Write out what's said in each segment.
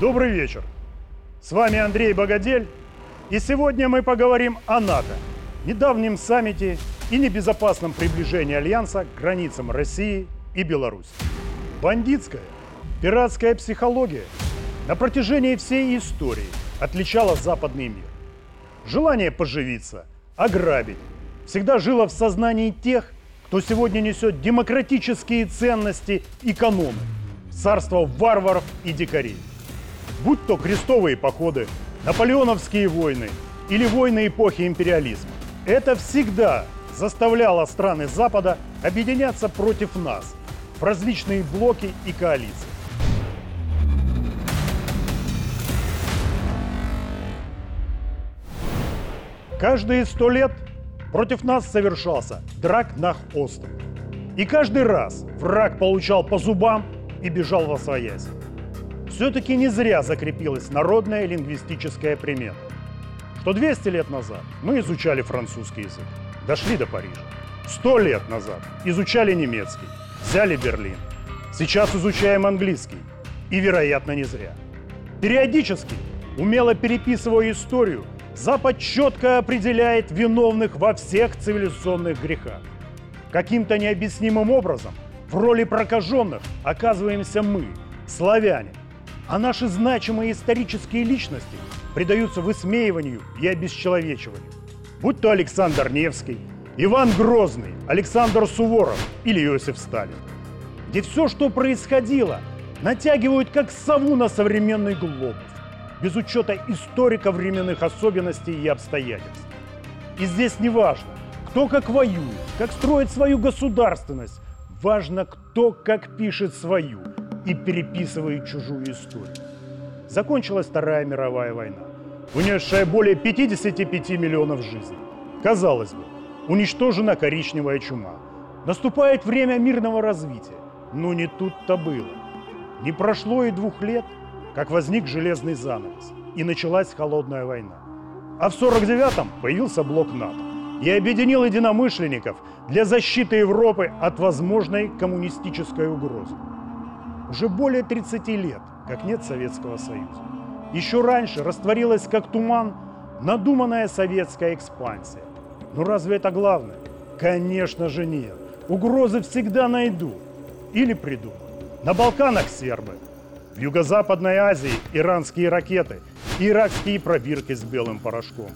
Добрый вечер. С вами Андрей Богодель. И сегодня мы поговорим о НАТО, недавнем саммите и небезопасном приближении Альянса к границам России и Беларуси. Бандитская, пиратская психология на протяжении всей истории отличала западный мир. Желание поживиться, ограбить всегда жило в сознании тех, кто сегодня несет демократические ценности экономы, царство варваров и дикарей. Будь то крестовые походы, наполеоновские войны или войны эпохи империализма. Это всегда заставляло страны Запада объединяться против нас в различные блоки и коалиции. Каждые сто лет против нас совершался драк нах остров. И каждый раз враг получал по зубам и бежал во своясь. Все-таки не зря закрепилась народная лингвистическая примета, что 200 лет назад мы изучали французский язык, дошли до Парижа. 100 лет назад изучали немецкий, взяли Берлин. Сейчас изучаем английский. И, вероятно, не зря. Периодически, умело переписывая историю, Запад четко определяет виновных во всех цивилизационных грехах. Каким-то необъяснимым образом в роли прокаженных оказываемся мы, славяне, а наши значимые исторические личности предаются высмеиванию и обесчеловечиванию. Будь то Александр Невский, Иван Грозный, Александр Суворов или Иосиф Сталин. Где все, что происходило, натягивают как сову на современный глобус без учета историко-временных особенностей и обстоятельств. И здесь не важно, кто как воюет, как строит свою государственность. Важно, кто как пишет свою и переписывает чужую историю. Закончилась Вторая мировая война, унесшая более 55 миллионов жизней. Казалось бы, уничтожена коричневая чума. Наступает время мирного развития. Но не тут-то было. Не прошло и двух лет – как возник железный занавес и началась холодная война. А в 49-м появился блок НАТО и объединил единомышленников для защиты Европы от возможной коммунистической угрозы. Уже более 30 лет, как нет Советского Союза. Еще раньше растворилась как туман надуманная советская экспансия. Но разве это главное? Конечно же нет. Угрозы всегда найдут или придут. На Балканах сербы – в Юго-Западной Азии иранские ракеты, иракские пробирки с белым порошком.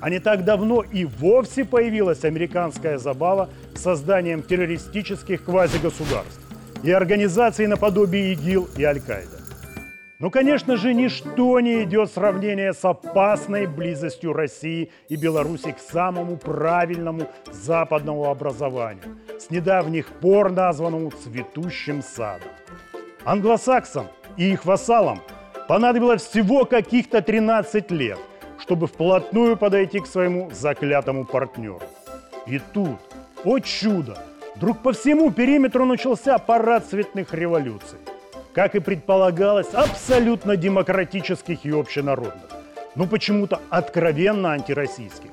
А не так давно и вовсе появилась американская забава созданием террористических квазигосударств и организаций наподобие ИГИЛ и Аль-Каида. Ну, конечно же, ничто не идет сравнение с опасной близостью России и Беларуси к самому правильному западному образованию, с недавних пор названному цветущим садом. Англосаксам и их вассалам понадобилось всего каких-то 13 лет, чтобы вплотную подойти к своему заклятому партнеру. И тут, о чудо, вдруг по всему периметру начался парад цветных революций. Как и предполагалось, абсолютно демократических и общенародных, но почему-то откровенно антироссийских.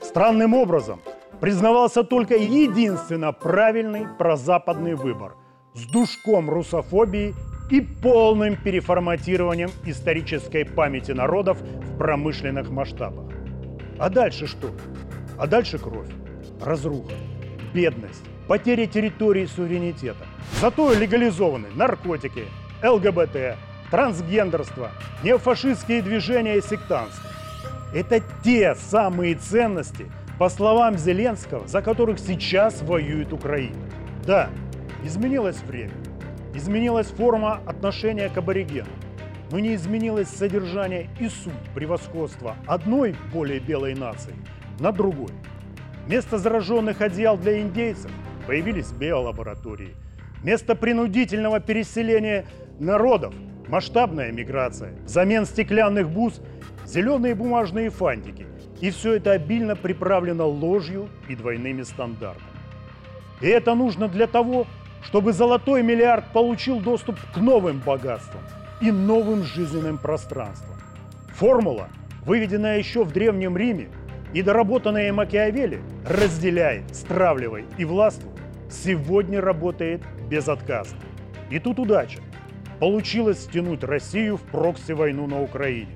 Странным образом признавался только единственно правильный прозападный выбор с душком русофобии и полным переформатированием исторической памяти народов в промышленных масштабах. А дальше что? А дальше кровь, разруха, бедность, потеря территории суверенитета. Зато легализованы наркотики, ЛГБТ, трансгендерство, неофашистские движения и сектантство. Это те самые ценности, по словам Зеленского, за которых сейчас воюет Украина. Да, изменилось время. Изменилась форма отношения к аборигенам, но не изменилось содержание и суть превосходства одной более белой нации над другой. Вместо зараженных одеял для индейцев появились биолаборатории. Вместо принудительного переселения народов – масштабная миграция. Взамен стеклянных бус – зеленые бумажные фантики. И все это обильно приправлено ложью и двойными стандартами. И это нужно для того, чтобы золотой миллиард получил доступ к новым богатствам и новым жизненным пространствам. Формула, выведенная еще в Древнем Риме и доработанная Макиавелли, разделяй, стравливай и властвуй, сегодня работает безотказно. И тут удача. получилось стянуть Россию в прокси-войну на Украине,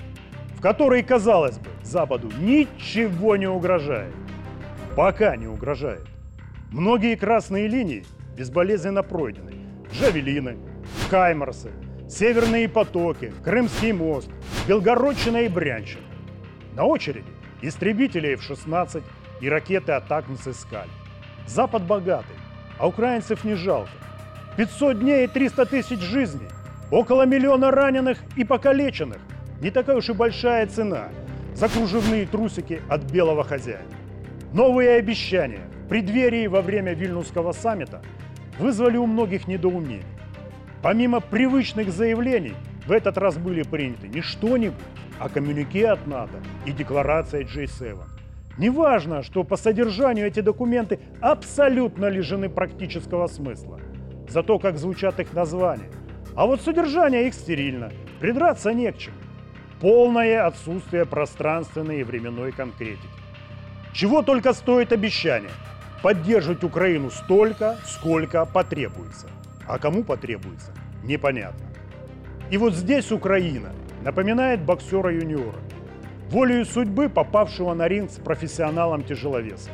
в которой, казалось бы, Западу ничего не угрожает. Пока не угрожает. Многие красные линии безболезненно пройдены. Джавелины, Каймарсы, Северные потоки, Крымский мост, Белгородчина и Брянщина. На очереди истребители F-16 и ракеты и «Скаль». Запад богатый, а украинцев не жалко. 500 дней и 300 тысяч жизней, около миллиона раненых и покалеченных. Не такая уж и большая цена за кружевные трусики от белого хозяина. Новые обещания в преддверии во время Вильнюсского саммита вызвали у многих недоумение. Помимо привычных заявлений, в этот раз были приняты не что-нибудь, а коммюнике от НАТО и декларация G7. Неважно, что по содержанию эти документы абсолютно лишены практического смысла. Зато как звучат их названия. А вот содержание их стерильно. Придраться не к чему. Полное отсутствие пространственной и временной конкретики. Чего только стоит обещание поддерживать Украину столько, сколько потребуется. А кому потребуется, непонятно. И вот здесь Украина напоминает боксера-юниора, волею судьбы попавшего на ринг с профессионалом-тяжеловесом,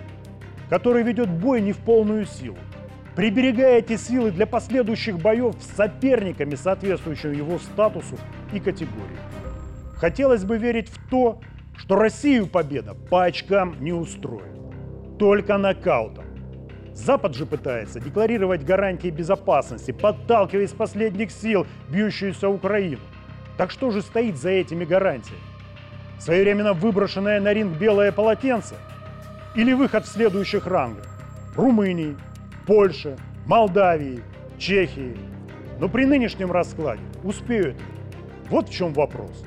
который ведет бой не в полную силу, приберегая эти силы для последующих боев с соперниками, соответствующими его статусу и категории. Хотелось бы верить в то, что Россию победа по очкам не устроит. Только нокаутом. Запад же пытается декларировать гарантии безопасности, подталкивая из последних сил бьющуюся Украину. Так что же стоит за этими гарантиями? Своевременно выброшенное на ринг белое полотенце? Или выход в следующих рангах? Румынии, Польши, Молдавии, Чехии. Но при нынешнем раскладе успеют? Вот в чем вопрос.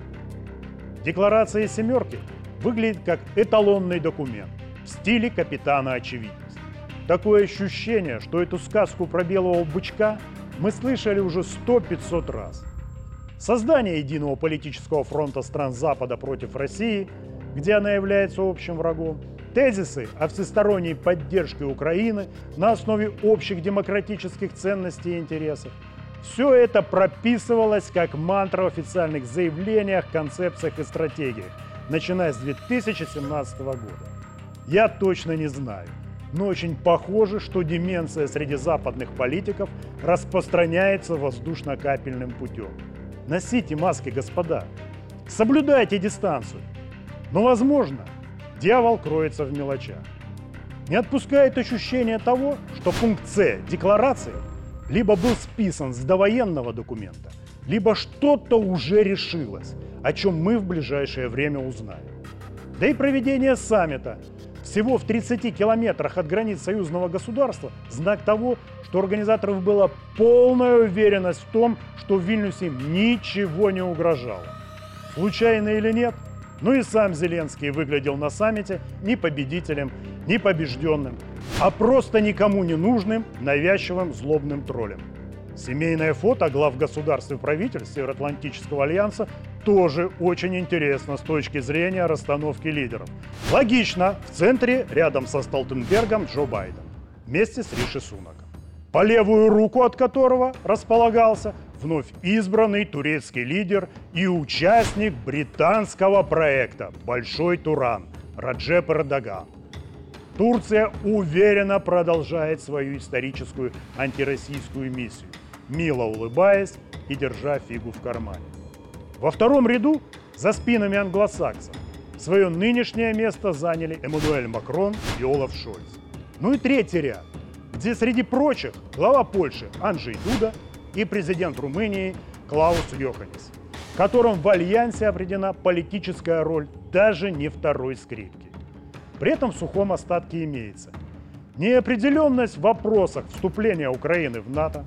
Декларация «семерки» выглядит как эталонный документ в стиле капитана очевидность. Такое ощущение, что эту сказку про белого бычка мы слышали уже сто-пятьсот раз. Создание единого политического фронта стран Запада против России, где она является общим врагом, тезисы о всесторонней поддержке Украины на основе общих демократических ценностей и интересов – все это прописывалось как мантра в официальных заявлениях, концепциях и стратегиях, начиная с 2017 года. Я точно не знаю, но очень похоже, что деменция среди западных политиков распространяется воздушно-капельным путем. Носите маски, господа. Соблюдайте дистанцию. Но, возможно, дьявол кроется в мелочах. Не отпускает ощущение того, что пункт С декларации – либо был списан с довоенного документа, либо что-то уже решилось, о чем мы в ближайшее время узнаем. Да и проведение саммита всего в 30 километрах от границ союзного государства – знак того, что организаторов была полная уверенность в том, что в Вильнюсе ничего не угрожало. Случайно или нет, ну и сам Зеленский выглядел на саммите ни победителем, ни побежденным, а просто никому не нужным, навязчивым, злобным троллем. Семейное фото глав государств и правительств Североатлантического альянса тоже очень интересно с точки зрения расстановки лидеров. Логично, в центре, рядом со Столтенбергом, Джо Байден, вместе с Риши Сунаком. По левую руку от которого располагался вновь избранный турецкий лидер и участник британского проекта «Большой Туран» Раджеп Эрдоган. Турция уверенно продолжает свою историческую антироссийскую миссию, мило улыбаясь и держа фигу в кармане. Во втором ряду, за спинами англосаксов, свое нынешнее место заняли Эммануэль Макрон и Олаф Шольц. Ну и третий ряд, где среди прочих глава Польши Анджей Дуда и президент Румынии Клаус Йоханнис, которым в альянсе определена политическая роль даже не второй скрипки. При этом в сухом остатке имеется неопределенность в вопросах вступления Украины в НАТО,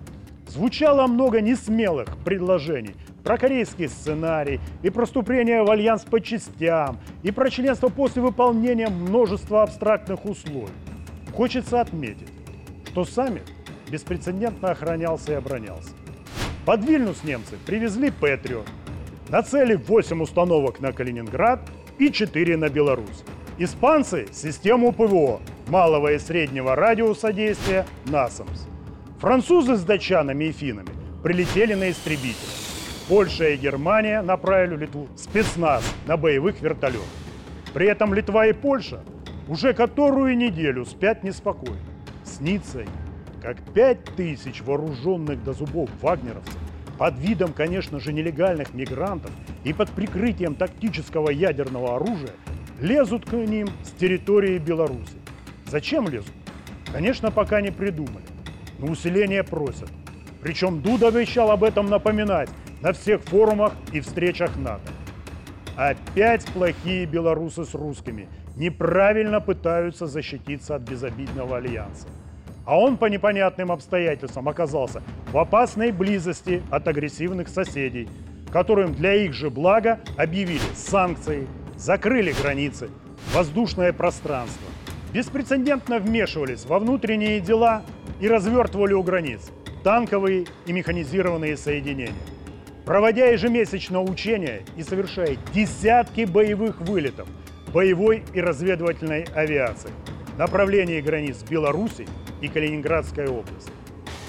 звучало много несмелых предложений про корейский сценарий и про вступление в альянс по частям, и про членство после выполнения множества абстрактных условий. Хочется отметить, что саммит беспрецедентно охранялся и оборонялся. Под Вильнюс немцы привезли Патриот, нацелив 8 установок на Калининград и 4 на Беларусь. Испанцы – систему ПВО малого и среднего радиуса действия «Насамс». Французы с датчанами и финами прилетели на истребителях. Польша и Германия направили в Литву спецназ на боевых вертолетах. При этом Литва и Польша уже которую неделю спят неспокойно. Снится им, как пять тысяч вооруженных до зубов вагнеровцев под видом, конечно же, нелегальных мигрантов и под прикрытием тактического ядерного оружия лезут к ним с территории Беларуси. Зачем лезут? Конечно, пока не придумали. Но усиление просят. Причем Дуда обещал об этом напоминать на всех форумах и встречах НАТО. Опять плохие белорусы с русскими неправильно пытаются защититься от безобидного альянса. А он по непонятным обстоятельствам оказался в опасной близости от агрессивных соседей, которым для их же блага объявили санкции, закрыли границы, воздушное пространство, беспрецедентно вмешивались во внутренние дела и развертывали у границ танковые и механизированные соединения. Проводя ежемесячно учения и совершая десятки боевых вылетов боевой и разведывательной авиации в направлении границ Беларуси и Калининградской области.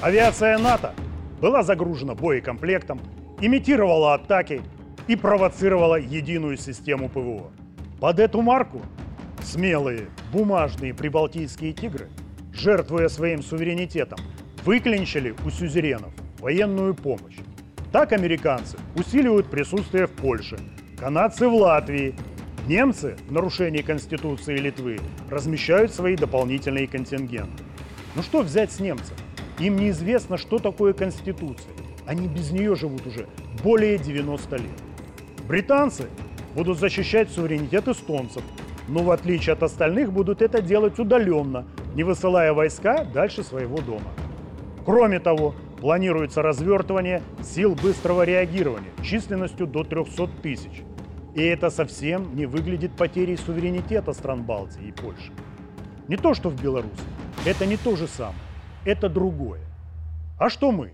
Авиация НАТО была загружена боекомплектом, имитировала атаки и провоцировала единую систему ПВО. Под эту марку смелые бумажные прибалтийские тигры, жертвуя своим суверенитетом, выклинчили у сюзеренов военную помощь. Так американцы усиливают присутствие в Польше, канадцы в Латвии, немцы в нарушении Конституции Литвы размещают свои дополнительные контингенты. Ну что взять с немцев? Им неизвестно, что такое Конституция. Они без нее живут уже более 90 лет. Британцы будут защищать суверенитет эстонцев, но в отличие от остальных будут это делать удаленно, не высылая войска дальше своего дома. Кроме того, планируется развертывание сил быстрого реагирования численностью до 300 тысяч. И это совсем не выглядит потерей суверенитета стран Балтии и Польши. Не то, что в Беларуси. Это не то же самое. Это другое. А что мы?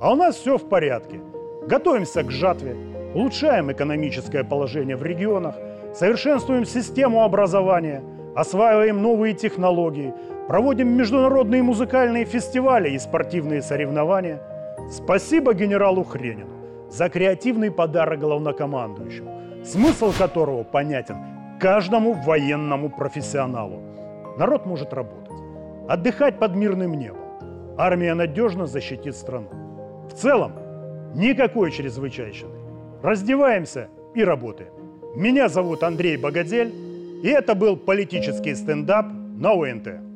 А у нас все в порядке. Готовимся к жатве, улучшаем экономическое положение в регионах, совершенствуем систему образования, осваиваем новые технологии, проводим международные музыкальные фестивали и спортивные соревнования. Спасибо генералу Хренину за креативный подарок главнокомандующему, смысл которого понятен каждому военному профессионалу. Народ может работать, отдыхать под мирным небом. Армия надежно защитит страну. В целом, никакой чрезвычайщины. Раздеваемся и работаем. Меня зовут Андрей Богодель, и это был политический стендап на ОНТ.